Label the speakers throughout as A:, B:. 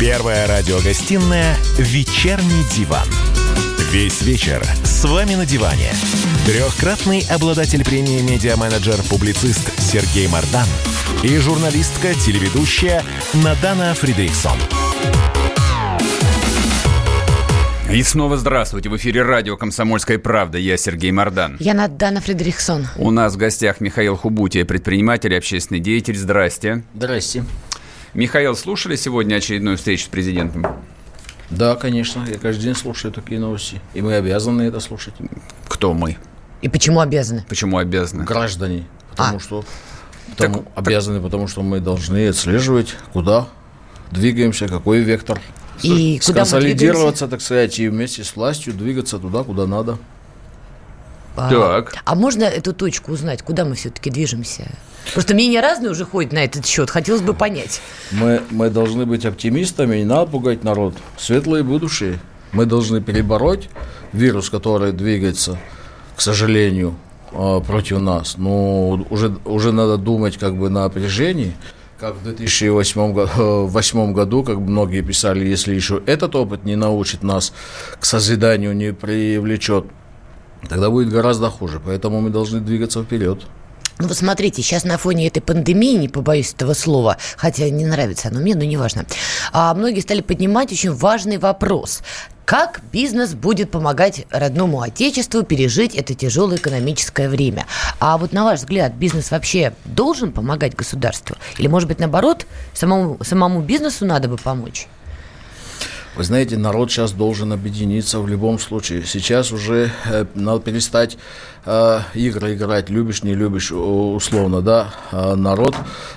A: Первая радиогостинная «Вечерний диван». Весь вечер с вами на диване. Трехкратный обладатель премии «Медиа-менеджер-публицист» Сергей Мардан и журналистка-телеведущая Надана Фридриксон.
B: И снова здравствуйте. В эфире радио «Комсомольская правда». Я Сергей Мордан.
C: Я Надана Фредериксон.
B: У нас в гостях Михаил Хубутия, предприниматель и общественный деятель. Здрасте.
D: Здрасте.
B: Михаил, слушали сегодня очередную встречу с президентом?
D: Да, конечно. Я каждый день слушаю такие новости. И мы обязаны это слушать.
B: Кто мы?
C: И почему обязаны?
B: Почему обязаны?
D: Граждане. Потому
C: А.
D: что потому,
B: Так-
D: обязаны, потому что мы должны отслеживать, куда двигаемся, какой вектор.
C: И куда мы
D: Сконсолидироваться, так сказать, и вместе с властью двигаться туда, куда надо.
C: А,
B: Так.
C: А можно эту точку узнать, куда мы все-таки движемся? Просто мнения разные уже ходят на этот счет. Хотелось бы понять.
D: Мы, мы должны быть оптимистами, не надо пугать народ. Светлое будущее. Мы должны перебороть вирус, который двигается, к сожалению, э, против нас. Но уже, уже надо думать как бы на опережении. Как в 2008 го- э, восьмом году, как многие писали, если еще этот опыт не научит нас к созиданию, не привлечет, тогда будет гораздо хуже. Поэтому мы должны двигаться вперед.
C: Ну, вот смотрите, сейчас на фоне этой пандемии, не побоюсь этого слова, хотя не нравится оно мне, но неважно, а многие стали поднимать очень важный вопрос. Как бизнес будет помогать родному отечеству пережить это тяжелое экономическое время? А вот на ваш взгляд, бизнес вообще должен помогать государству? Или, может быть, наоборот, самому, самому бизнесу надо бы помочь?
D: Вы знаете, народ сейчас должен объединиться в любом случае. Сейчас уже э, надо перестать э, игры играть, любишь, не любишь, условно, да, А народ.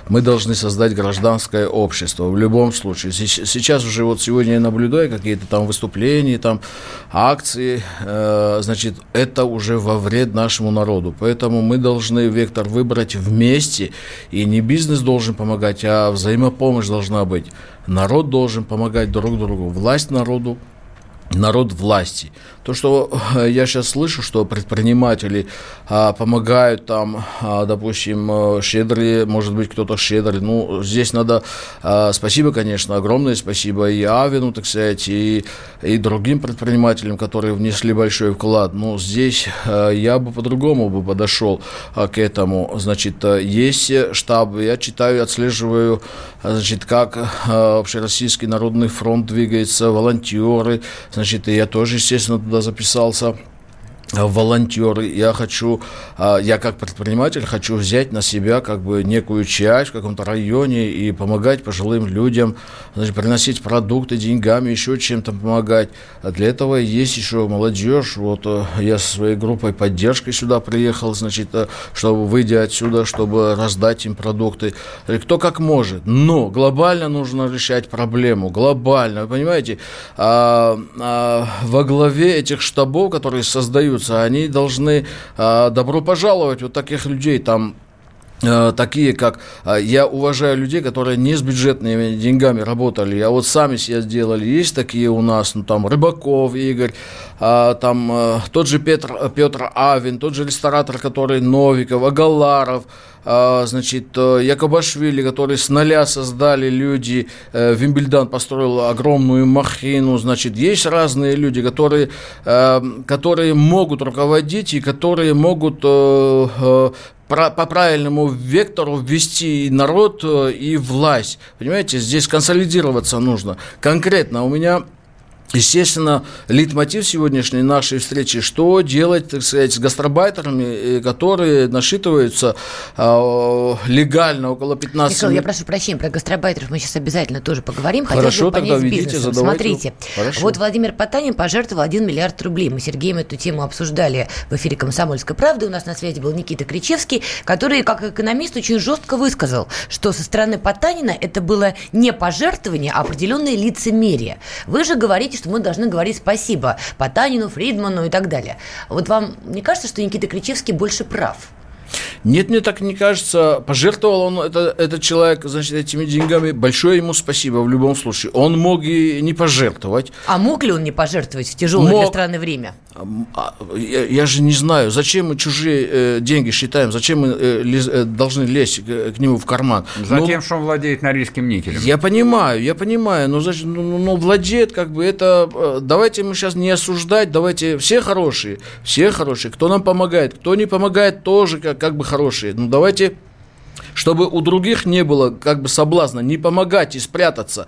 D: Мы должны создать гражданское общество в любом случае. Сейчас уже вот сегодня я наблюдаю какие-то там выступления, там акции, э, значит, это уже во вред нашему народу. Поэтому мы должны вектор выбрать вместе, и не бизнес должен помогать, а взаимопомощь должна быть. Народ должен помогать друг другу, власть народу, народ власти. То, что э, я сейчас слышу, что предприниматели а, помогают там, а, допустим, э, щедрые, может быть, кто-то щедрый. Ну, здесь надо, а, спасибо, конечно, огромное спасибо и Авину, так сказать, и, и другим предпринимателям, которые внесли большой вклад. Но здесь э, я бы по-другому бы подошел а, к этому. Значит, есть штаб, я читаю, отслеживаю, а, значит, как э, Общероссийский народный фронт двигается, волонтеры, значит, я тоже, естественно, туда записался волонтеры. Я хочу, а, я как предприниматель хочу взять на себя как бы некую часть в каком-то районе и помогать пожилым людям, значит, приносить продукты деньгами, еще чем-то помогать. А для этого есть еще молодежь. Вот э, я со своей группой поддержкой сюда приехал, значит, э, чтобы выйдя отсюда, чтобы раздать им продукты. Э, Кто как может. Но глобально нужно решать проблему. Глобально. Вы понимаете, а, а, во главе этих штабов, которые создаются, они должны а, добро пожаловать вот таких людей. Там такие как а, я уважаю людей, которые не с бюджетными деньгами работали, а вот сами себе сделали. Есть такие у нас, ну там Рыбаков Игорь, а, там э, тот же Петр, Петр Авин, тот же ресторатор, который Новиков, Агаларов, а, значит, э, Якобашвили, которые с нуля создали люди, э, Вимбельдан построил огромную махину, значит, есть разные люди, которые, э, которые могут руководить и которые могут э, э, по правильному вектору ввести народ, э, и власть. Понимаете, здесь консолидироваться нужно. Конкретно у меня Естественно, лейтмотив сегодняшней нашей встречи, что делать, так сказать, с гастробайтерами, э, которые нашитываются э, легально около 15
C: Михаил, я прошу прощения, про гастробайтеров мы сейчас обязательно тоже поговорим. Хотелось
D: Хорошо,
C: бы понять
D: тогда ведите,
C: бизнесом.
D: задавайте.
C: Смотрите,
D: Хорошо.
C: вот Владимир Потанин пожертвовал 1 миллиард рублей. Мы с Сергеем эту тему обсуждали в эфире «Комсомольской правды». У нас на связи был Никита Кричевский, который, как экономист, очень жестко высказал, что со стороны Потанина это было не пожертвование, а определенное лицемерие. Вы же говорите, что мы должны говорить спасибо Потанину, Фридману и так далее. Вот вам не кажется, что Никита Кричевский больше прав?
D: Нет, мне так не кажется. Пожертвовал он, это, этот человек, значит, этими деньгами. Большое ему спасибо в любом случае. Он мог и не пожертвовать.
C: А мог ли он не пожертвовать в тяжелое мог. для страны время?
D: А, я, я же не знаю, зачем мы чужие э, деньги считаем, зачем мы э, лез, э, должны лезть к, к нему в карман.
B: Затем, ну, что он владеет норильским никелем.
D: Я понимаю, я понимаю, но, значит, ну, ну, ну, владеет как бы это... Э, давайте мы сейчас не осуждать, давайте все хорошие, все хорошие. Кто нам помогает, кто не помогает, тоже как, как бы хорошие. Ну давайте чтобы у других не было как бы соблазна не помогать и спрятаться.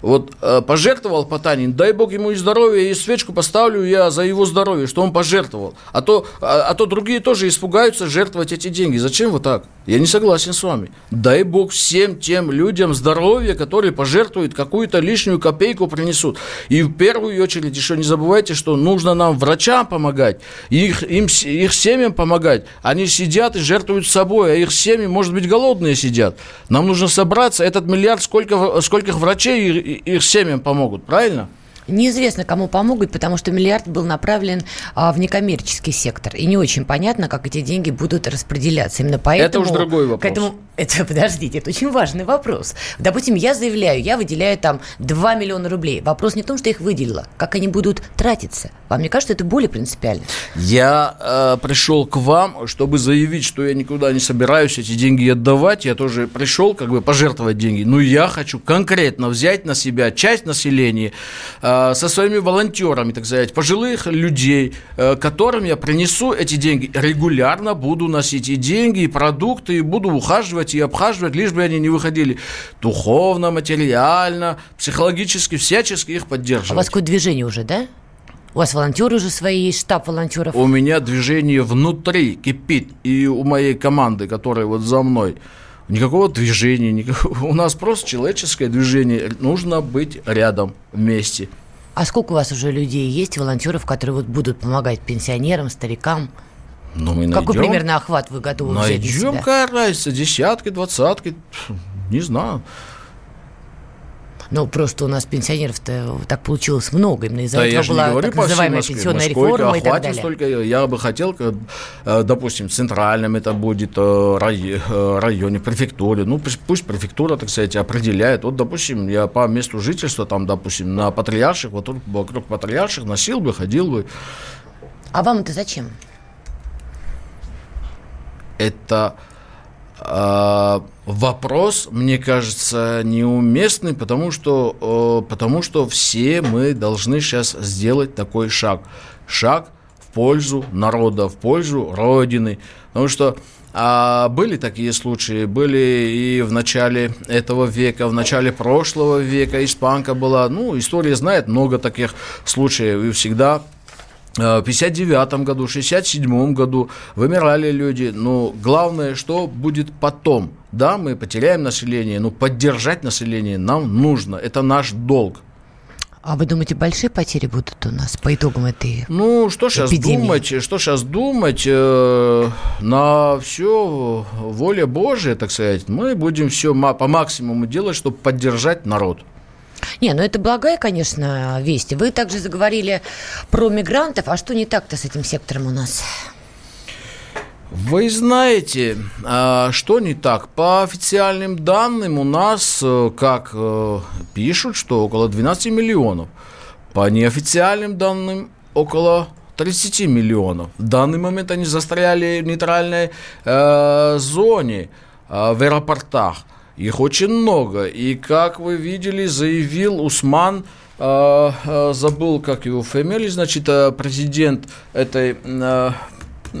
D: Вот э, пожертвовал Потанин, дай бог ему и здоровья, и свечку поставлю я за его здоровье, что он пожертвовал. А то, а, а то другие тоже испугаются жертвовать эти деньги. Зачем вот так? Я не согласен с вами. Дай бог всем тем людям здоровья, которые пожертвуют какую-то лишнюю копейку принесут. И в первую очередь еще не забывайте, что нужно нам врачам помогать, их, им, их семьям помогать. Они сидят и жертвуют собой, а их семьи, может быть, голодные сидят. Нам нужно собраться, этот миллиард, сколько, сколько врачей их семьям помогут, правильно?
C: Неизвестно, кому помогут, потому что миллиард был направлен а, в некоммерческий сектор. И не очень понятно, как эти деньги будут распределяться. Именно поэтому...
D: Это уж другой вопрос.
C: Поэтому, это, подождите, это очень важный вопрос. Допустим, я заявляю, я выделяю там 2 миллиона рублей. Вопрос не в том, что я их выделила, как они будут тратиться. Вам не кажется, это более принципиально?
D: Я э, пришел к вам, чтобы заявить, что я никуда не собираюсь эти деньги отдавать. Я тоже пришел как бы пожертвовать деньги. Но я хочу конкретно взять на себя часть населения, э, со своими волонтерами, так сказать, пожилых людей, э, которым я принесу эти деньги. Регулярно буду носить и деньги, и продукты, и буду ухаживать и обхаживать, лишь бы они не выходили духовно, материально, психологически, всячески их поддерживать. А
C: у вас какое движение уже, да? У вас волонтеры уже свои, есть штаб волонтеров?
D: У меня движение внутри кипит. И у моей команды, которая вот за мной, никакого движения. Никакого... У нас просто человеческое движение. Нужно быть рядом, вместе.
C: А сколько у вас уже людей есть, волонтеров, которые вот будут помогать пенсионерам, старикам?
D: Ну, мы
C: Какой найдем, примерно охват вы готовы найдем, взять
D: Найдем, какая разница, десятки, двадцатки, не знаю.
C: Ну, просто у нас пенсионеров-то так получилось много. Именно из-за да этого была говорю, так называемая пенсионная реформа и так далее.
D: Столько, я бы хотел, э, допустим, в центральном это будет э, э, районе, префектуре. Ну, пусть префектура, так сказать, определяет. Вот, допустим, я по месту жительства, там, допустим, на патриарших, вот вокруг патриарших носил бы, ходил бы.
C: А вам это зачем?
D: Это а, вопрос, мне кажется, неуместный, потому что, потому что все мы должны сейчас сделать такой шаг. Шаг в пользу народа, в пользу Родины. Потому что а были такие случаи, были и в начале этого века, в начале прошлого века испанка была. Ну, история знает много таких случаев, и всегда Э, в 59 году, 67 году вымирали люди. Но главное, что будет потом. Да, мы потеряем население, но поддержать население нам нужно. Это наш долг.
C: А вы думаете, большие потери будут у нас по итогам этой
D: Ну, что сейчас думать, что сейчас думать, э, на все воля Божия, так сказать, мы будем все по максимуму делать, чтобы поддержать народ.
C: Не, ну это благая, конечно, весть. Вы также заговорили про мигрантов. А что не так-то с этим сектором у нас?
D: Вы знаете, а, что не так? По официальным данным у нас, э, как э, пишут, что около 12 миллионов. По неофициальным данным, около 30 миллионов. В данный момент они застряли в нейтральной э, зоне, э, в аэропортах. Их очень много. И, как вы видели, заявил Усман, э, забыл, как его фамилия, значит, э, президент этой э,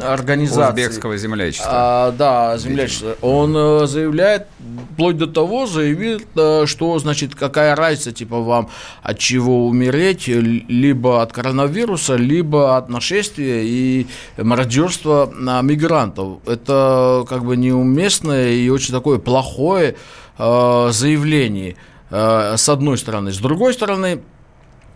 D: организации.
B: Узбекского землячества.
D: А, да, землячества. Он э, заявляет, вплоть до того заявил, э, что, значит, какая разница, типа, вам от чего умереть, либо от коронавируса, либо от нашествия и мародерства на мигрантов. Это как бы неуместное и очень такое плохое э, заявление, с одной стороны. С другой стороны,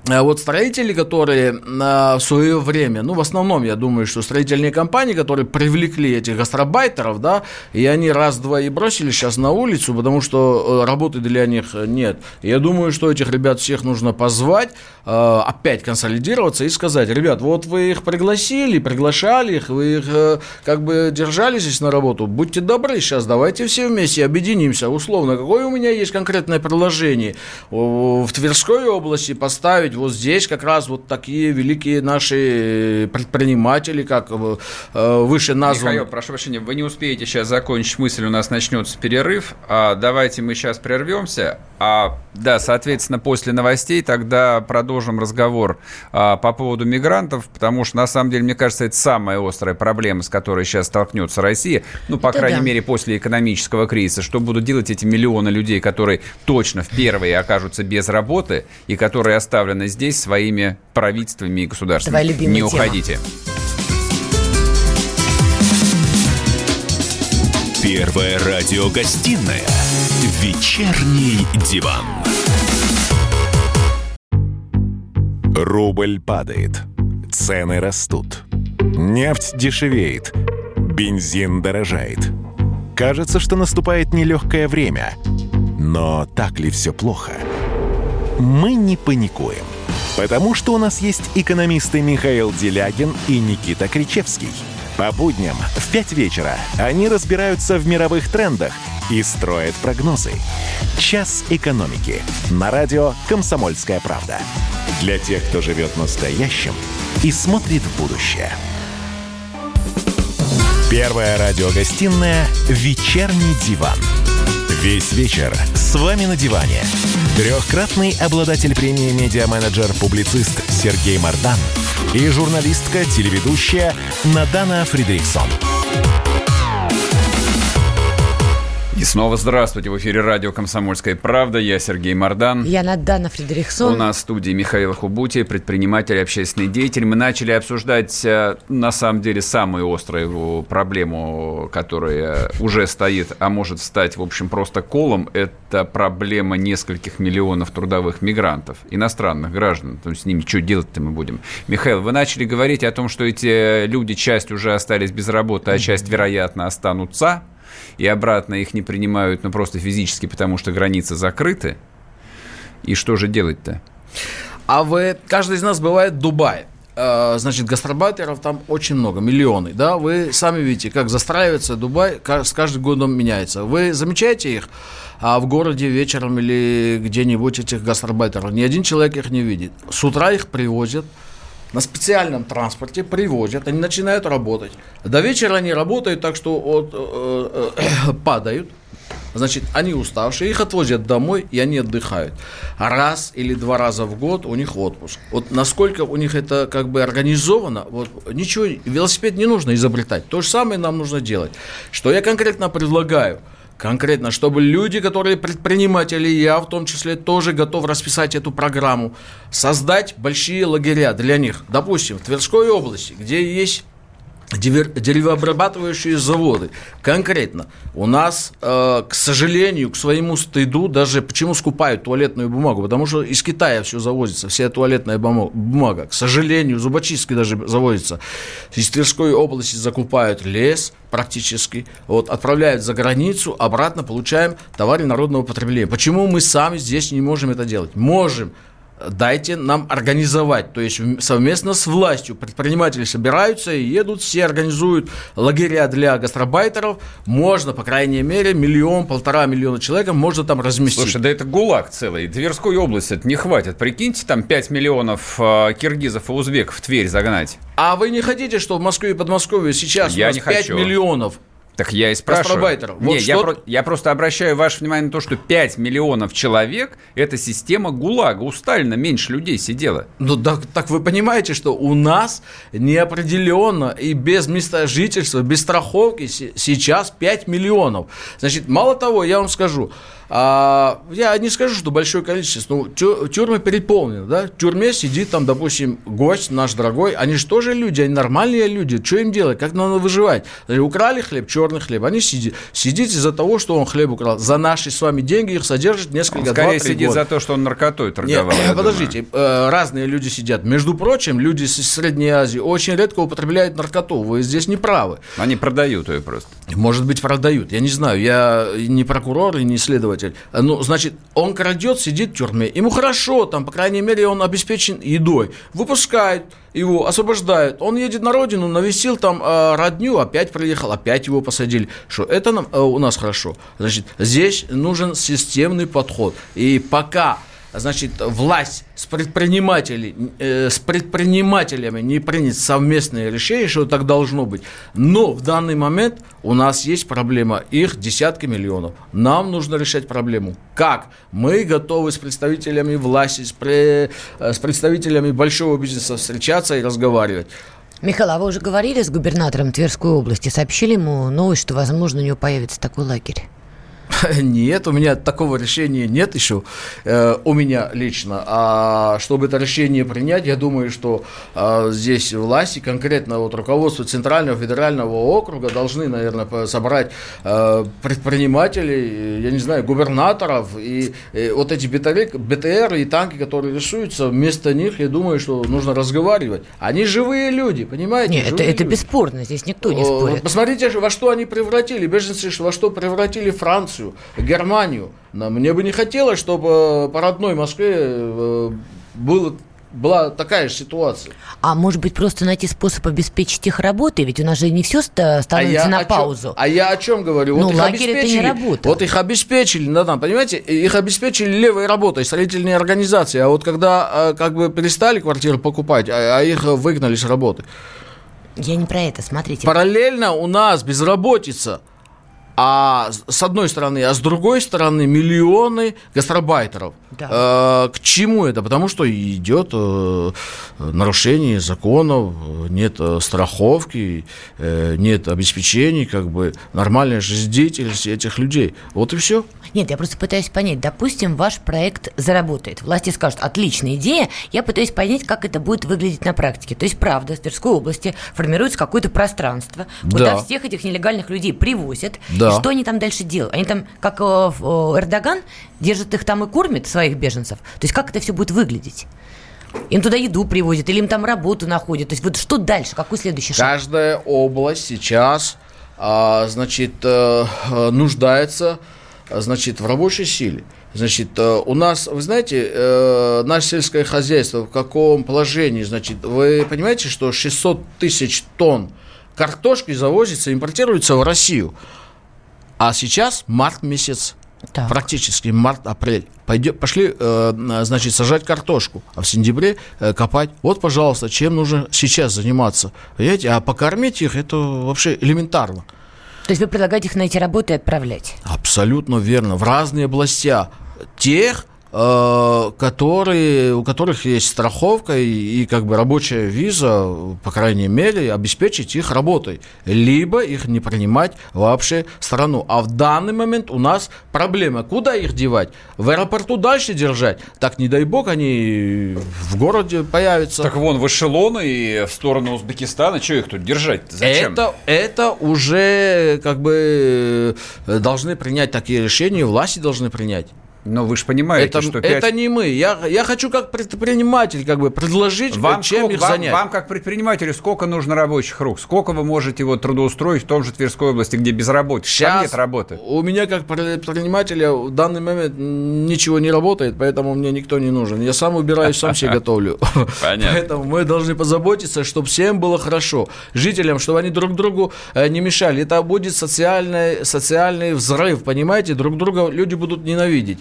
D: а вот строители, которые в свое время, ну, в основном, я думаю, что строительные компании, которые привлекли этих гастробайтеров, да, и они раз-два и бросили сейчас на улицу, потому что э, работы для них нет. Я думаю, что этих ребят всех нужно позвать, э, опять консолидироваться и сказать, ребят, вот вы их пригласили, приглашали их, вы их э, как бы держали здесь на работу, будьте добры сейчас, давайте все вместе объединимся, условно, какое у меня есть конкретное предложение в Тверской области поставить вот здесь как раз вот такие великие наши предприниматели, как э, э, выше названы.
B: Михаил, прошу прощения, вы не успеете сейчас закончить мысль, у нас начнется перерыв. А давайте мы сейчас прервемся. А, да, соответственно, после новостей тогда продолжим разговор а, по поводу мигрантов, потому что, на самом деле, мне кажется, это самая острая проблема, с которой сейчас столкнется Россия, ну, по это крайней да. мере, после экономического кризиса. Что будут делать эти миллионы людей, которые точно в первые окажутся без работы и которые оставлены здесь своими правительствами и государствами. Не тема. уходите.
A: Первая радиогостинная «Вечерний диван». Рубль падает, цены растут, нефть дешевеет, бензин дорожает. Кажется, что наступает нелегкое время. Но так ли все плохо? Мы не паникуем. Потому что у нас есть экономисты Михаил Делягин и Никита Кричевский. По будням в 5 вечера они разбираются в мировых трендах и строят прогнозы. «Час экономики» на радио «Комсомольская правда». Для тех, кто живет настоящим и смотрит в будущее. Первая радиогостинная «Вечерний диван». Весь вечер с вами на диване. Трехкратный обладатель премии «Медиа-менеджер-публицист» Сергей Мардан и журналистка-телеведущая Надана Фридриксон.
B: И снова здравствуйте. В эфире радио «Комсомольская правда». Я Сергей Мордан.
C: Я Надана Фредериксон.
B: У нас в студии Михаил Хубути, предприниматель, общественный деятель. Мы начали обсуждать, э, на самом деле, самую острую проблему, которая уже стоит, а может стать, в общем, просто колом. Это проблема нескольких миллионов трудовых мигрантов, иностранных граждан. То есть с ними что делать-то мы будем? Михаил, вы начали говорить о том, что эти люди, часть уже остались без работы, а часть, вероятно, останутся и обратно их не принимают, ну, просто физически, потому что границы закрыты. И что же делать-то?
D: А вы, каждый из нас бывает в Дубае. Э, значит, гастробайтеров там очень много, миллионы, да, вы сами видите, как застраивается Дубай, с каждым годом меняется. Вы замечаете их а в городе вечером или где-нибудь этих гастробайтеров? Ни один человек их не видит. С утра их привозят, на специальном транспорте привозят, они начинают работать. До вечера они работают так, что вот, э, э, падают. Значит, они уставшие, их отвозят домой, и они отдыхают. Раз или два раза в год у них отпуск. Вот насколько у них это как бы организовано, вот ничего, велосипед не нужно изобретать. То же самое нам нужно делать. Что я конкретно предлагаю – Конкретно, чтобы люди, которые предприниматели, я в том числе тоже готов расписать эту программу, создать большие лагеря для них. Допустим, в Тверской области, где есть деревообрабатывающие заводы. Конкретно, у нас, э, к сожалению, к своему стыду, даже почему скупают туалетную бумагу, потому что из Китая все завозится, вся туалетная бумага. К сожалению, зубочистки даже завозится. Из Тверской области закупают лес практически, вот, отправляют за границу, обратно получаем товары народного потребления. Почему мы сами здесь не можем это делать? Можем дайте нам организовать. То есть совместно с властью предприниматели собираются и едут, все организуют лагеря для гастробайтеров. Можно, по крайней мере, миллион, полтора миллиона человек можно там разместить.
B: Слушай, да это ГУЛАГ целый. Тверской области это не хватит. Прикиньте, там 5 миллионов э, киргизов и узбеков в Тверь загнать.
D: А вы не хотите, что в Москве и Подмосковье сейчас Я у нас не 5 хочу. миллионов
B: так я и спрашиваю. Вот Не, я, про, я просто обращаю ваше внимание на то, что 5 миллионов человек – это система ГУЛАГа. У Сталина меньше людей сидело.
D: Ну, так, так вы понимаете, что у нас неопределенно и без места жительства, без страховки сейчас 5 миллионов. Значит, мало того, я вам скажу, а, я не скажу, что большое количество, но тюрьмы переполнены, да, в тюрьме сидит там, допустим, гость наш дорогой, они же тоже люди, они нормальные люди, что им делать, как надо выживать? Украли хлеб, что черный хлеб. Они сидят, сидят из-за того, что он хлеб украл. За наши с вами деньги их содержат несколько,
B: Скорее сидит года. за то, что он наркотой торговал.
D: Нет, подождите, думаю. разные люди сидят. Между прочим, люди из Средней Азии очень редко употребляют наркоту. Вы здесь не правы.
B: Они продают ее просто.
D: Может быть, продают. Я не знаю. Я не прокурор и не следователь. Ну, значит, он крадет, сидит в тюрьме. Ему хорошо, там, по крайней мере, он обеспечен едой. Выпускают его, освобождают. Он едет на родину, навестил там э, родню, опять приехал, опять его посадили. Что это нам, э, у нас хорошо. Значит, здесь нужен системный подход. И пока значит, власть с, предпринимателей, э, с предпринимателями не принят совместное решение, что так должно быть. Но в данный момент у нас есть проблема, их десятки миллионов. Нам нужно решать проблему. Как? Мы готовы с представителями власти, с, пре, э, с представителями большого бизнеса встречаться и разговаривать.
C: Михаил, а вы уже говорили с губернатором Тверской области, сообщили ему новость, что, возможно, у него появится такой лагерь?
D: Нет, у меня такого решения нет еще, э, у меня лично. А чтобы это решение принять, я думаю, что э, здесь власти, конкретно вот руководство Центрального федерального округа должны, наверное, собрать э, предпринимателей, я не знаю, губернаторов и э, вот эти БТР, БТР и танки, которые рисуются, вместо них, я думаю, что нужно разговаривать. Они живые люди, понимаете?
C: Нет, это, это бесспорно, здесь никто не спорит.
D: Посмотрите, во что они превратили, беженцы, во что превратили Францию Францию, Германию. Мне бы не хотелось, чтобы э, по родной Москве э, было была такая же ситуация.
C: А может быть, просто найти способ обеспечить их работой? Ведь у нас же не все становится а на паузу.
D: Чем, а я о чем говорю?
C: Ну, вот лагерь это не работа.
D: Вот их обеспечили, да, там, понимаете, их обеспечили левой работой, строительные организации. А вот когда э, как бы перестали квартиры покупать, а, а их выгнали с работы.
C: Я не про это, смотрите.
D: Параллельно у нас безработица – а с одной стороны, а с другой стороны миллионы гастробайтеров. Да. Э, к чему это? Потому что идет э, нарушение законов, нет э, страховки, нет обеспечений как бы нормальной жизнедеятельности этих людей. Вот и все.
C: Нет, я просто пытаюсь понять. Допустим, ваш проект заработает. Власти скажут, отличная идея. Я пытаюсь понять, как это будет выглядеть на практике. То есть, правда, в Тверской области формируется какое-то пространство, куда да. всех этих нелегальных людей привозят. Да. И что они там дальше делают? Они там, как э, Эрдоган, держат их там и кормят, своих беженцев. То есть, как это все будет выглядеть? Им туда еду привозят, или им там работу находят. То есть вот что дальше? Какой следующий шаг?
D: Каждая область сейчас, а, значит, э, нуждается значит, в рабочей силе. Значит, э, у нас, вы знаете, э, наше сельское хозяйство в каком положении? Значит, вы понимаете, что 600 тысяч тонн картошки завозится, импортируется в Россию. А сейчас март месяц, так. практически март-апрель. Пойдем, пошли, э, значит, сажать картошку, а в сентябре копать. Вот, пожалуйста, чем нужно сейчас заниматься. Понимаете, а покормить их, это вообще элементарно.
C: То есть вы предлагаете их найти работу и отправлять?
D: Абсолютно верно. В разные области. Тех, Э, которые, у которых есть страховка и, и как бы рабочая виза, по крайней мере, обеспечить их работой, либо их не принимать вообще в страну. А в данный момент у нас проблема, куда их девать? В аэропорту дальше держать? Так, не дай бог, они в городе появятся.
B: Так вон в эшелоны и в сторону Узбекистана, что их тут держать? Зачем?
D: Это, это уже как бы э, должны принять такие решения, власти должны принять.
B: Но вы же понимаете,
D: это,
B: что
D: 5... Это не мы. Я, я хочу как предприниматель как бы предложить,
B: вам чем сколько, их вам, занять. Вам как предпринимателю сколько нужно рабочих рук? Сколько вы можете его трудоустроить в том же Тверской области, где безработица?
D: Сейчас Там нет работы. У меня как предпринимателя в данный момент ничего не работает, поэтому мне никто не нужен. Я сам убираюсь, сам себе готовлю. Понятно. Поэтому мы должны позаботиться, чтобы всем было хорошо. Жителям, чтобы они друг другу э, не мешали. Это будет социальный, социальный взрыв, понимаете? Друг друга люди будут ненавидеть.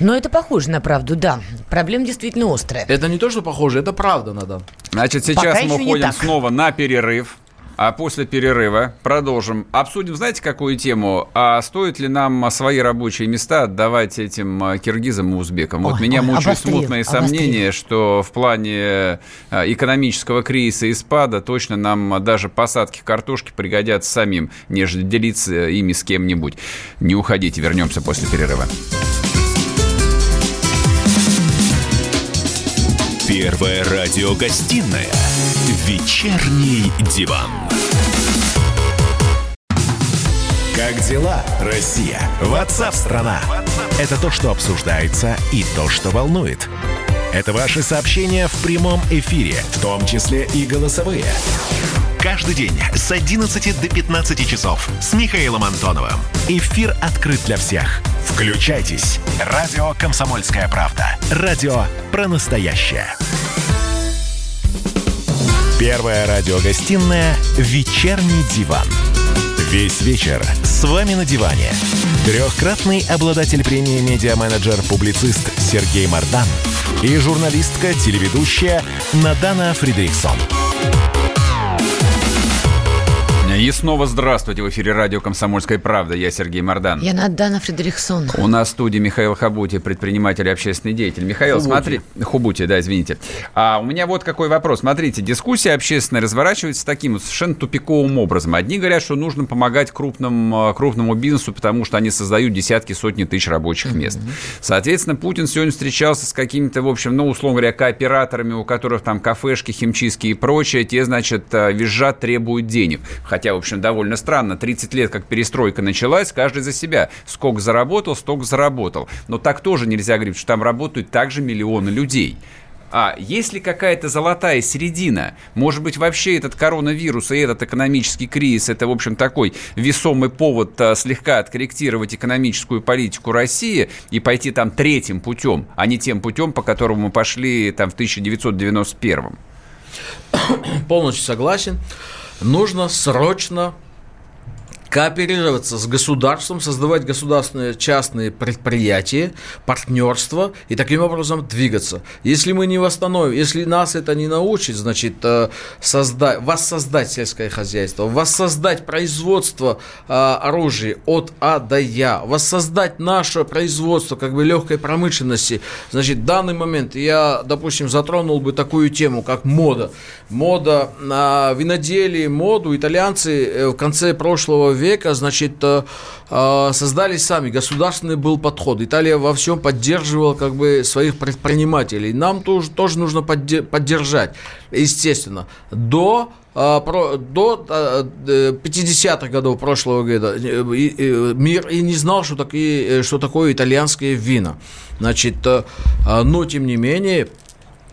C: Но это похоже на правду, да. Проблема действительно острая.
D: Это не то, что похоже, это правда надо.
B: Значит, сейчас Пока мы уходим снова на перерыв. А после перерыва продолжим. Обсудим, знаете, какую тему? А стоит ли нам свои рабочие места отдавать этим а, киргизам и узбекам? Ой, вот меня ой, мучают обострил, смутные обострил. сомнения, что в плане а, экономического кризиса и спада точно нам даже посадки картошки пригодятся самим, нежели делиться ими с кем-нибудь. Не уходите, вернемся после перерыва.
A: Первая радиогостинная «Вечерний диван». Как дела, Россия? Ватсап-страна! Это то, что обсуждается и то, что волнует. Это ваши сообщения в прямом эфире, в том числе и голосовые. Каждый день с 11 до 15 часов с Михаилом Антоновым. Эфир открыт для всех. Включайтесь. Радио «Комсомольская правда». Радио про настоящее. Первая радиогостинная «Вечерний диван». Весь вечер с вами на диване. Трехкратный обладатель премии «Медиа-менеджер-публицист» Сергей Мардан и журналистка-телеведущая Надана Фридриксон.
B: И снова здравствуйте. В эфире радио «Комсомольская правда». Я Сергей Мордан.
C: Я Надана Фредериксон.
B: У нас в студии Михаил Хабути, предприниматель и общественный деятель. Михаил, Хубути. смотри... Хубути, да, извините. А у меня вот какой вопрос. Смотрите, дискуссия общественная разворачивается таким вот совершенно тупиковым образом. Одни говорят, что нужно помогать крупным, крупному бизнесу, потому что они создают десятки, сотни тысяч рабочих мест. Соответственно, Путин сегодня встречался с какими-то, в общем, ну, условно говоря, кооператорами, у которых там кафешки, химчистки и прочее. Те, значит, э, визжат, требуют денег. Хотя Хотя, в общем, довольно странно. 30 лет, как перестройка началась, каждый за себя. Сколько заработал, столько заработал. Но так тоже нельзя говорить, что там работают также миллионы людей. А есть ли какая-то золотая середина? Может быть, вообще этот коронавирус и этот экономический кризис – это, в общем, такой весомый повод а, слегка откорректировать экономическую политику России и пойти там третьим путем, а не тем путем, по которому мы пошли там в 1991
D: Полностью согласен нужно срочно кооперироваться с государством, создавать государственные частные предприятия, партнерство и таким образом двигаться. Если мы не восстановим, если нас это не научит, значит, э, создать, воссоздать сельское хозяйство, воссоздать производство э, оружия от А до Я, воссоздать наше производство как бы легкой промышленности, значит, в данный момент я, допустим, затронул бы такую тему, как мода. Мода на виноделие, моду итальянцы э, в конце прошлого века, значит, э, э, создали сами. Государственный был подход. Италия во всем поддерживала как бы своих предпринимателей. Нам тоже, тоже нужно поддержать, естественно. До э, до 50-х годов прошлого года мир и не знал, что, такие, что такое итальянское вино. Значит, но тем не менее,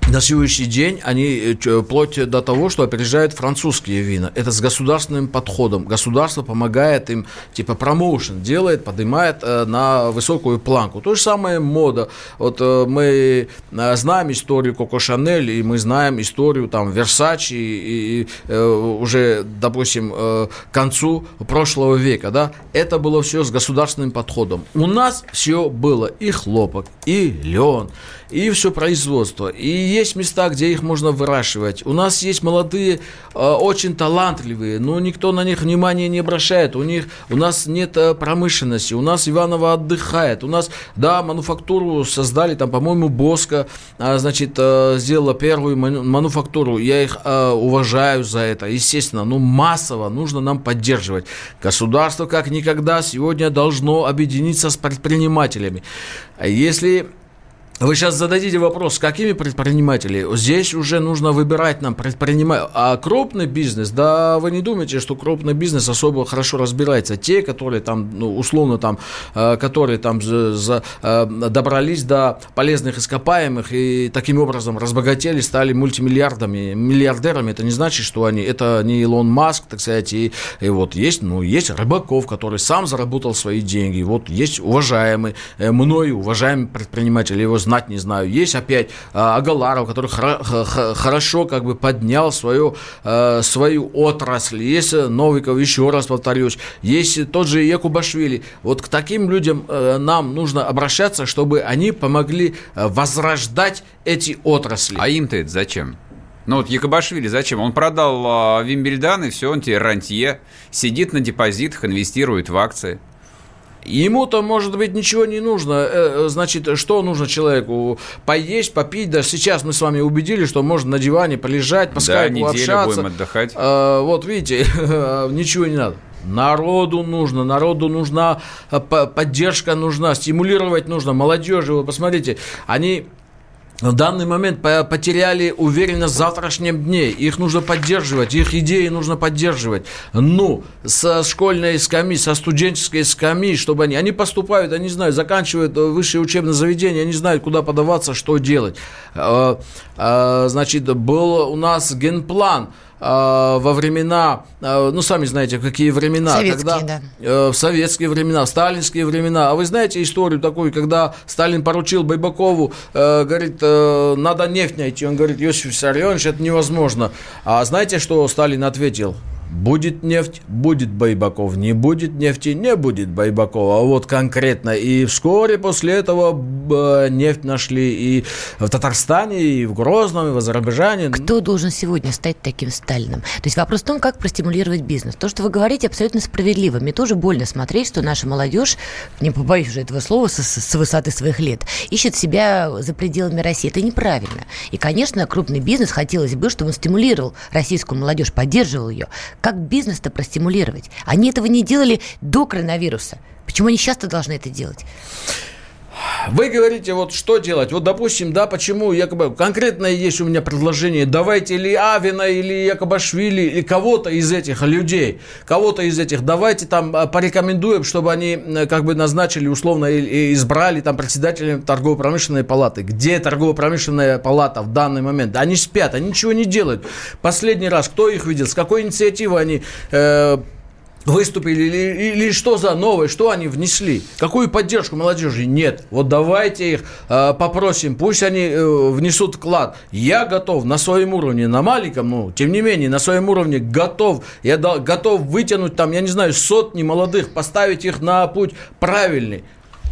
D: на сегодняшний день они э, вплоть до того, что опережают французские вина. Это с государственным подходом. Государство помогает им, типа промоушен делает, поднимает э, на высокую планку. То же самое мода. Вот э, мы знаем историю Коко Шанель, и мы знаем историю там Версачи, и, и уже, допустим, к концу прошлого века. Да? Это было все с государственным подходом. У нас все было и хлопок, и лен, и все производство. И есть места, где их можно выращивать. У нас есть молодые, э, очень талантливые, но никто на них внимания не обращает. У них, у нас нет э, промышленности, у нас Иваново отдыхает. У нас, да, мануфактуру создали, там, по-моему, Боско, а, значит, э, сделала первую мануфактуру. Я их уважаю за это, естественно, но массово нужно нам поддерживать. Государство как никогда сегодня должно объединиться с предпринимателями. Если вы сейчас зададите вопрос, какими предприниматели? Здесь уже нужно выбирать нам предпринимателей. А крупный бизнес, да вы не думаете, что крупный бизнес особо хорошо разбирается. Те, которые там, ну, условно там, э, которые там за, э, добрались до полезных ископаемых и таким образом разбогатели, стали мультимиллиардами, миллиардерами, это не значит, что они, это не Илон Маск, так сказать, и, и вот есть, ну, есть Рыбаков, который сам заработал свои деньги, вот есть уважаемый, э, мной уважаемый предприниматель, его знать не знаю. Есть опять а, Агаларов, который хорошо как бы поднял свою, а, свою отрасль. Есть Новиков, еще раз повторюсь. Есть тот же Якубашвили. Вот к таким людям нам нужно обращаться, чтобы они помогли возрождать эти отрасли.
B: А им-то это зачем? Ну вот Якобашвили зачем? Он продал э, Вимбельдан, и все, он теперь рантье, сидит на депозитах, инвестирует в акции.
D: Ему-то, может быть, ничего не нужно. Э, э, значит, что нужно человеку? Поесть, попить. Да сейчас мы с вами убедили, что можно на диване полежать, по да, скайпу общаться.
B: будем отдыхать.
D: А, вот, видите, ничего не надо. Народу нужно, народу нужна поддержка нужна, стимулировать нужно, молодежи, вы посмотрите, они в данный момент потеряли уверенность в завтрашнем дне. Их нужно поддерживать, их идеи нужно поддерживать. Ну, со школьной скамьи, со студенческой скамьи, чтобы они... Они поступают, они знают, заканчивают высшее учебное заведение, они знают, куда подаваться, что делать. А, а, значит, был у нас генплан – во времена, а, ну, сами знаете, какие времена.
C: Советские, когда, да.
D: Э, в советские времена, в сталинские времена. А вы знаете историю такую, когда Сталин поручил Байбакову, э, говорит, э, надо нефть найти. Он говорит, Иосиф Виссарионович, это невозможно. А знаете, что Сталин ответил? Будет нефть, будет Байбаков. Не будет нефти, не будет Байбакова. А вот конкретно. И вскоре после этого э, нефть нашли и в Татарстане, и в Грозном, и в Азербайджане.
C: Кто должен сегодня стать таким Сталином? То есть вопрос в том, как простимулировать бизнес. То, что вы говорите, абсолютно справедливо. Мне тоже больно смотреть, что наша молодежь, не побоюсь уже этого слова, с, с высоты своих лет, ищет себя за пределами России. Это неправильно. И, конечно, крупный бизнес хотелось бы, чтобы он стимулировал российскую молодежь, поддерживал ее как бизнес-то простимулировать? Они этого не делали до коронавируса. Почему они сейчас-то должны это делать?
D: Вы говорите, вот что делать? Вот, допустим, да, почему якобы конкретное есть у меня предложение. Давайте или Авина, или Якобашвили, или кого-то из этих людей, кого-то из этих, давайте там а, порекомендуем, чтобы они как бы назначили условно и избрали там председателем торгово-промышленной палаты. Где торгово-промышленная палата в данный момент? Они спят, они ничего не делают. Последний раз кто их видел? С какой инициативой они э, выступили или, или что за новое, что они внесли, какую поддержку молодежи нет. Вот давайте их э, попросим, пусть они э, внесут вклад. Я готов на своем уровне, на маленьком, ну, тем не менее, на своем уровне готов, я да, готов вытянуть там, я не знаю, сотни молодых, поставить их на путь правильный.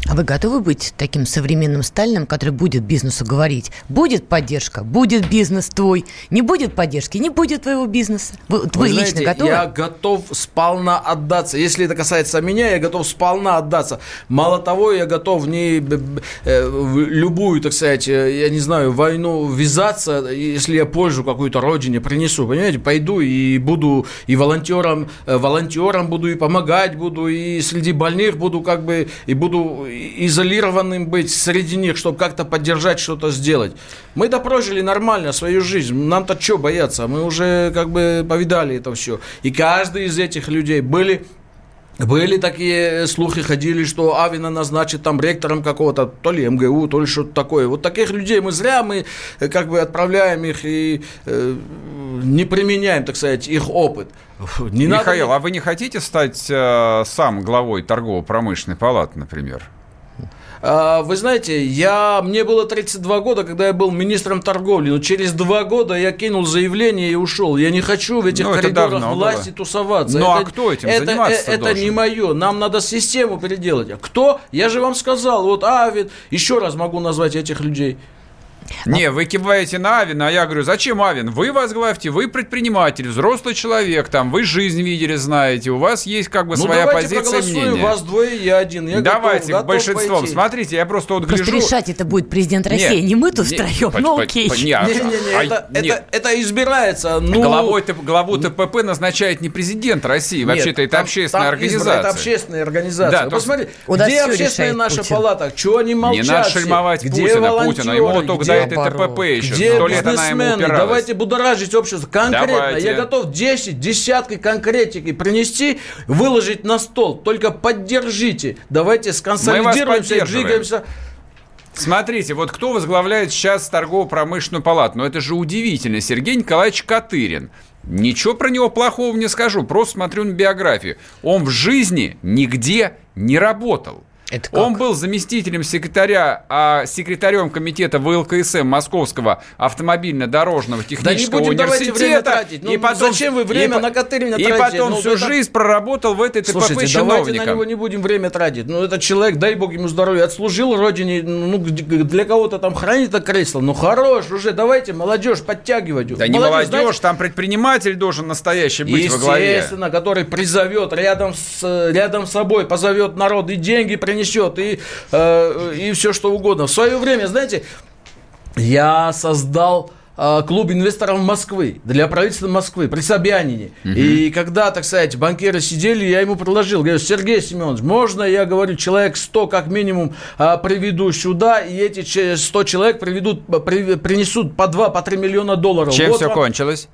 C: А вы готовы быть таким современным Сталином, который будет бизнесу говорить, будет поддержка, будет бизнес твой, не будет поддержки, не будет твоего бизнеса? Вы, вы, вы лично знаете, готовы?
D: Я готов сполна отдаться. Если это касается меня, я готов сполна отдаться. Мало того, я готов не э, в любую, так сказать, э, я не знаю, войну ввязаться, если я пользу какую-то родине принесу, понимаете, пойду и буду и волонтером, э, волонтером буду и помогать буду, и среди больных буду как бы, и буду изолированным быть среди них, чтобы как-то поддержать, что-то сделать. Мы допрожили нормально свою жизнь. Нам-то что бояться? Мы уже как бы повидали это все. И каждый из этих людей были были такие слухи, ходили, что Авина назначит там ректором какого-то, то ли МГУ, то ли что-то такое. Вот таких людей мы зря, мы э, как бы отправляем их и э, не применяем, так сказать, их опыт.
B: Не Михаил, надо... а вы не хотите стать э, сам главой торгово-промышленной палаты, например?
D: А, вы знаете, я, мне было 32 года, когда я был министром торговли, но через два года я кинул заявление и ушел. Я не хочу в этих ну, коридорах власти было. тусоваться.
B: Ну
D: а
B: это, а кто этим
D: это,
B: заниматься
D: Это, это не мое. Нам надо систему переделать. Кто? Я же вам сказал. Вот Авид. Еще раз могу назвать этих людей.
B: Не, вы киваете на Авина, а я говорю, зачем Авин? Вы возглавьте, вы предприниматель, взрослый человек, там, вы жизнь видели, знаете, у вас есть как бы ну, своя позиция мнения.
D: вас двое, я один. Я
B: давайте готов, большинством. Пойти. Смотрите, я просто вот
C: просто
B: гляжу...
C: решать это будет президент России, не, не мы тут не, втроем, по, ну окей.
D: Не, не, а это, это, это избирается. Ну...
B: Главой, главу ТПП назначает не президент России, вообще-то это общественная организация.
D: Это общественная организация. Да, Посмотри, где общественная наша палата? Чего они молчат
B: Не надо шельмовать Путина, Путина, ему только до этой ТПП еще.
D: Где Сто лет она ему Давайте будоражить общество конкретно. Давайте. Я готов 10, десятки конкретики принести, выложить на стол. Только поддержите. Давайте сконсолидируемся и двигаемся
B: Смотрите, вот кто возглавляет сейчас торгово-промышленную палату? Ну, это же удивительно. Сергей Николаевич Катырин. Ничего про него плохого не скажу, просто смотрю на биографию. Он в жизни нигде не работал. Это как? Он был заместителем секретаря, а секретарем комитета ВЛКСМ Московского автомобильно-дорожного технического да не будем университета. Время
D: тратить. Ну, и потом, зачем вы время и, на Катырина
B: И
D: тратите?
B: потом ну, всю это... жизнь проработал в этой ТПП Слушайте, чиновником.
D: давайте на него не будем время тратить. Ну, этот человек, дай бог ему здоровья, отслужил родине, ну, для кого-то там хранит это кресло. Ну, хорош уже, давайте молодежь подтягивать.
B: Да молодежь, не молодежь, знаете, там предприниматель должен настоящий быть во главе.
D: Естественно, который призовет рядом с, рядом с собой, позовет народ и деньги принесет принесет, и, э, и все что угодно. В свое время, знаете, я создал а, клуб инвесторов Москвы, для правительства Москвы, при Собянине. Угу. И когда, так сказать, банкиры сидели, я ему предложил, говорю, Сергей Семенович, можно, я говорю, человек 100 как минимум а, приведу сюда, и эти 100 человек приведут, при, принесут по 2, по 3 миллиона долларов.
B: Чем вот все вам... кончилось?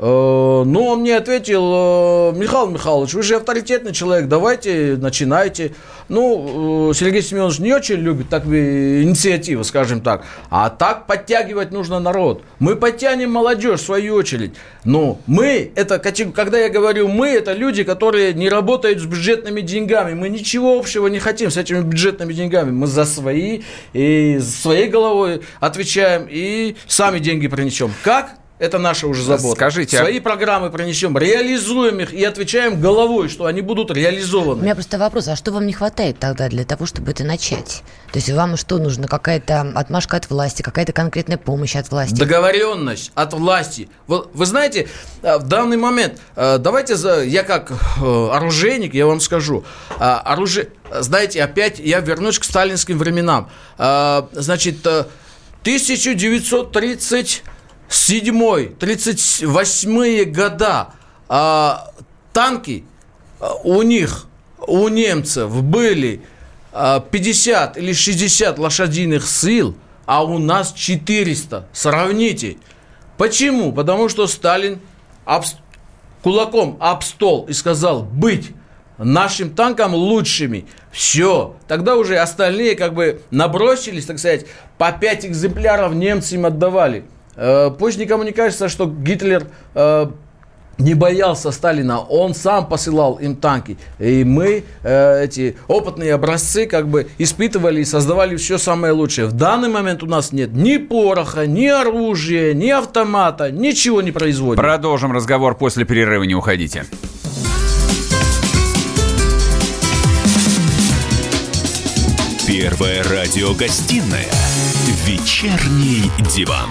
D: Э, ну, он мне ответил, э, Михаил Михайлович, вы же авторитетный человек, давайте, начинайте. Ну, э, Сергей Семенович не очень любит так инициативу, скажем так. А так подтягивать нужно народ. Мы подтянем молодежь, в свою очередь. Но мы, это, когда я говорю мы, это люди, которые не работают с бюджетными деньгами. Мы ничего общего не хотим с этими бюджетными деньгами. Мы за свои, и своей головой отвечаем, и сами деньги принесем. Как? Это наша уже забота.
B: Скажите,
D: а Свои а... программы принесем, реализуем их и отвечаем головой, что они будут реализованы.
C: У меня просто вопрос, а что вам не хватает тогда для того, чтобы это начать? То есть вам что нужно? Какая-то отмашка от власти, какая-то конкретная помощь от власти?
D: Договоренность от власти. Вы, вы знаете, э, в данный момент, э, давайте, за, я как э, оружейник, я вам скажу, оружие, знаете, опять я вернусь к сталинским временам. Значит, 1930 седьмой, тридцать восьмые года а, танки а, у них, у немцев были а, 50 или 60 лошадиных сил, а у нас 400. Сравните. Почему? Потому что Сталин об, кулаком об стол и сказал быть нашим танкам лучшими. Все. Тогда уже остальные как бы набросились, так сказать, по 5 экземпляров немцы им отдавали. Э, пусть никому не кажется, что Гитлер э, не боялся Сталина, он сам посылал им танки. И мы э, эти опытные образцы как бы испытывали и создавали все самое лучшее. В данный момент у нас нет ни пороха, ни оружия, ни автомата, ничего не производим.
B: Продолжим разговор после перерыва, не уходите.
A: Первая радиогостинная «Вечерний диван»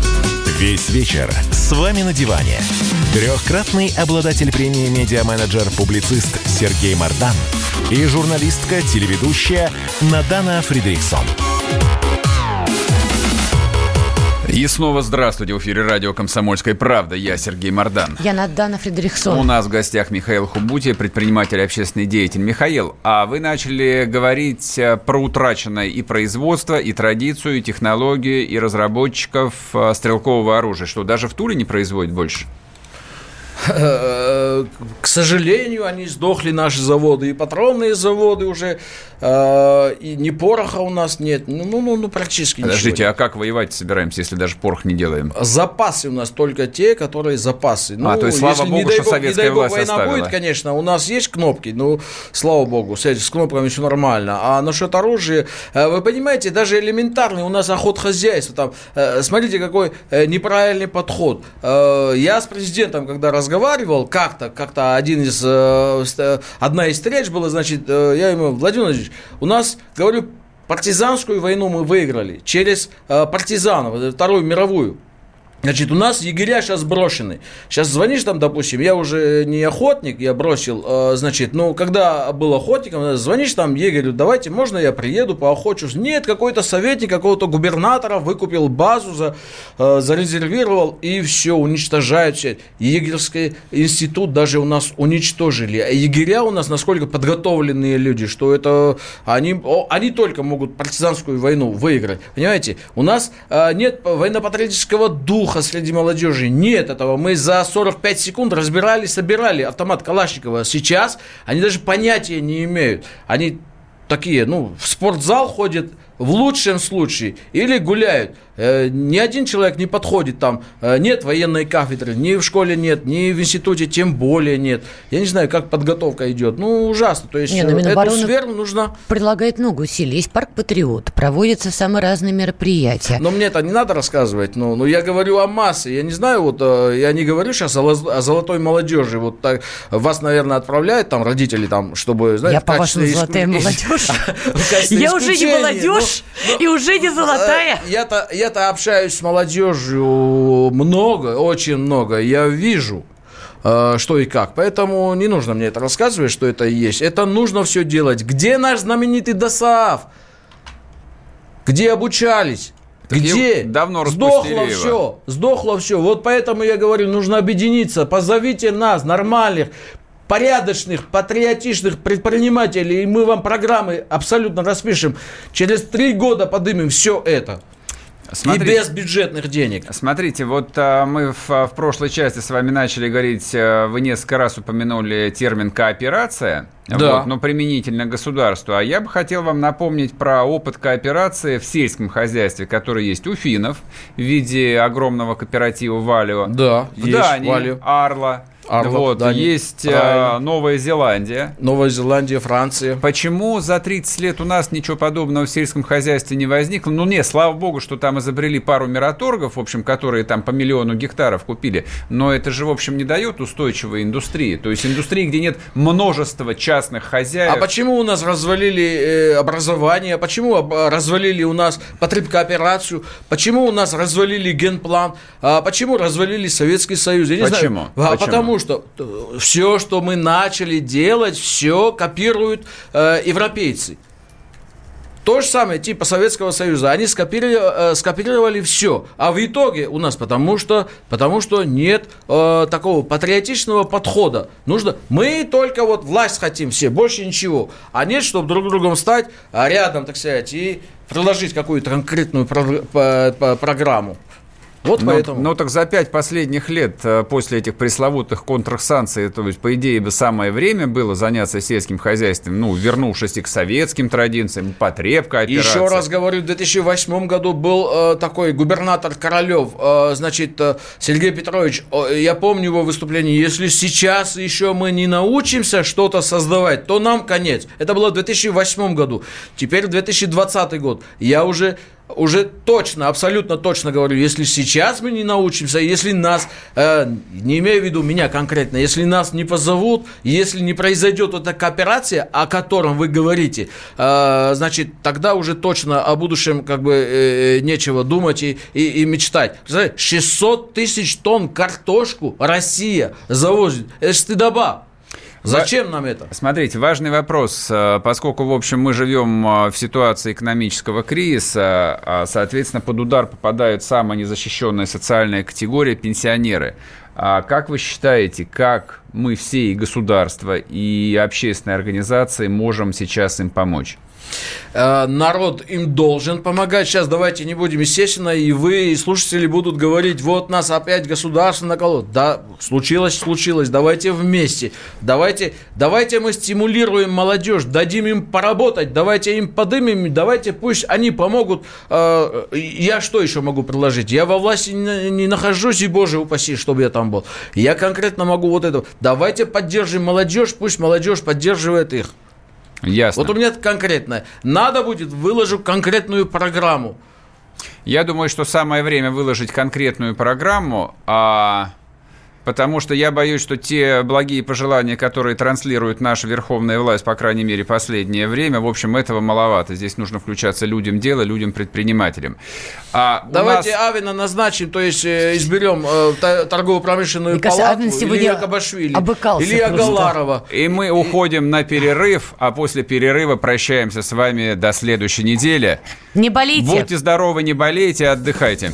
A: Весь вечер с вами на диване. Трехкратный обладатель премии «Медиа-менеджер-публицист» Сергей Мардан и журналистка-телеведущая Надана Фридрихсон.
B: И снова здравствуйте. В эфире радио «Комсомольская правда». Я Сергей Мордан.
C: Я Надана Фредериксон.
B: У нас в гостях Михаил Хубути, предприниматель и общественный деятель. Михаил, а вы начали говорить э, про утраченное и производство, и традицию, и технологии, и разработчиков э, стрелкового оружия. Что, даже в Туле не производят больше?
D: К сожалению, они сдохли, наши заводы, и патронные заводы уже, э, и ни пороха у нас нет, ну, ну, ну, ну практически
B: Подождите,
D: ничего.
B: а как воевать собираемся, если даже порох не делаем?
D: Запасы у нас только те, которые запасы.
B: Ну, а, то есть, слава богу,
D: не
B: что бог, советская не дай бог, власть
D: война
B: оставила.
D: будет, конечно, у нас есть кнопки, ну, слава богу, с, с кнопками все нормально. А насчет оружия, э, вы понимаете, даже элементарный у нас охот хозяйства, там, э, смотрите, какой неправильный подход. Я с президентом, когда разговаривал, разговаривал как-то, как-то один из, э, одна из встреч была, значит, э, я ему, Владимир Владимирович, у нас, говорю, партизанскую войну мы выиграли через э, партизанов, Вторую мировую. Значит, у нас егеря сейчас брошены. Сейчас звонишь там, допустим, я уже не охотник, я бросил, э, значит, ну, когда был охотником, звонишь там егерю, давайте, можно я приеду, поохочусь? Нет, какой-то советник какого-то губернатора выкупил базу, за, э, зарезервировал, и все, уничтожают все. Егерский институт даже у нас уничтожили. А егеря у нас насколько подготовленные люди, что это они, они только могут партизанскую войну выиграть. Понимаете, у нас э, нет военно-патриотического духа, духа среди молодежи. Нет этого. Мы за 45 секунд разбирали, собирали автомат Калашникова. Сейчас они даже понятия не имеют. Они такие, ну, в спортзал ходят в лучшем случае, или гуляют. Э, ни один человек не подходит там, э, нет военной кафедры, ни в школе нет, ни в институте тем более нет. Я не знаю, как подготовка идет. Ну, ужасно. То есть
C: Не, ну,
D: э,
C: Минобороны
D: эту сферу нужно...
C: Предлагает много усилий. Есть парк Патриот, проводятся самые разные мероприятия.
D: Но мне это не надо рассказывать. Но, но я говорю о массе. Я не знаю, вот э, я не говорю сейчас о, о золотой молодежи. Вот так вас, наверное, отправляют там родители, там, чтобы, знаете,
C: Я, по-вашему, золотая молодежь. Я уже не
D: исключения.
C: Молодежь и уже не золотая.
D: Э, Я-то, я-то общаюсь с молодежью много, очень много. Я вижу, э, что и как. Поэтому не нужно мне это рассказывать, что это и есть. Это нужно все делать. Где наш знаменитый ДОСААФ? Где обучались?
B: Так
D: Где?
B: давно
D: Сдохло
B: распустили его.
D: все. Сдохло все. Вот поэтому я говорю, нужно объединиться. Позовите нас, нормальных, порядочных, патриотичных предпринимателей, и мы вам программы абсолютно распишем. Через три года подымем все это.
B: Смотрите.
D: И без бюджетных денег.
B: Смотрите, вот а, мы в, в прошлой части с вами начали говорить, а, вы несколько раз упомянули термин кооперация,
D: Да.
B: вот, но применительно к государству. А я бы хотел вам напомнить про опыт кооперации в сельском хозяйстве, который есть у финнов в виде огромного кооператива Валио.
D: Да,
B: в
D: есть
B: Дании
D: Валио.
B: Арла.
D: Арла,
B: вот,
D: Дания.
B: есть а,
D: Правильно.
B: Новая Зеландия.
D: Новая Зеландия, Франция.
B: Почему за 30 лет у нас ничего подобного в сельском хозяйстве не возникло? Ну, не, слава богу, что там изобрели пару мираторгов, в общем, которые там по миллиону гектаров купили. Но это же, в общем, не дает устойчивой индустрии. То есть индустрии, где нет множества частных хозяев.
D: А почему у нас развалили э, образование? Почему об- развалили у нас потребкооперацию? Почему у нас развалили генплан? А почему развалили Советский Союз? Я не
B: Почему?
D: знаю. А
B: Почему?
D: потому что все, что мы начали делать, все копируют э, европейцы. То же самое, типа Советского Союза. Они скопировали, скопировали все. А в итоге у нас потому что, потому что нет э, такого патриотичного подхода. Нужно, мы только вот власть хотим все, больше ничего. А нет, чтобы друг другом стать а рядом, так сказать, и приложить какую-то конкретную прогр- по- по- программу. Вот
B: Ну,
D: поэтому.
B: ну, так за пять последних лет э, после этих пресловутых контрсанкций, то есть, по идее, бы самое время было заняться сельским хозяйством, ну, вернувшись и к советским традициям, потребка
D: Еще раз говорю, в 2008 году был э, такой губернатор Королев, э, значит, э, Сергей Петрович, э, я помню его выступление, если сейчас еще мы не научимся что-то создавать, то нам конец. Это было в 2008 году. Теперь 2020 год. Я уже уже точно, абсолютно точно говорю, если сейчас мы не научимся, если нас, э, не имею в виду меня конкретно, если нас не позовут, если не произойдет эта кооперация, о котором вы говорите, э, значит, тогда уже точно о будущем как бы э, нечего думать и, и, и мечтать. Представляете, 600 тысяч тонн картошку Россия завозит. Это стыдоба. Зачем нам это?
B: Смотрите, важный вопрос. Э, Поскольку, в общем, мы живем э, в ситуации экономического кризиса, а, соответственно, под удар попадают самая незащищенная социальная категория – пенсионеры. А как вы считаете, как мы все, и государство, и общественные организации можем сейчас им помочь?
D: Э, народ им должен помогать. Сейчас давайте не будем, естественно, и вы, и слушатели будут говорить, вот нас опять государство накололо. Да, случилось, случилось, давайте вместе. Давайте, давайте мы стимулируем молодежь, дадим им поработать, давайте им подымем, давайте пусть они помогут. Э, Я что еще могу предложить? Я во власти не нахожусь, и, боже упаси, чтобы я там был. Я конкретно могу вот это. Давайте поддержим молодежь, пусть молодежь поддерживает их.
B: Ясно.
D: Вот у меня это конкретное. Надо будет, выложу конкретную программу.
B: Я думаю, что самое время выложить конкретную программу, а потому что я боюсь, что те благие пожелания, которые транслирует наша верховная власть, по крайней мере, последнее время, в общем, этого маловато. Здесь нужно включаться людям дела, людям предпринимателям. А
D: Давайте
B: нас-
D: Авина назначим, то есть э, изберем э, торгово-промышленную палату
C: Авин сегодня
D: Илья Кабашвили,
C: обыкался
D: Илья
C: просто.
D: Галарова.
B: И мы уходим на перерыв, а после перерыва прощаемся с вами до следующей недели.
C: Не болейте.
B: Будьте здоровы, не болейте, отдыхайте.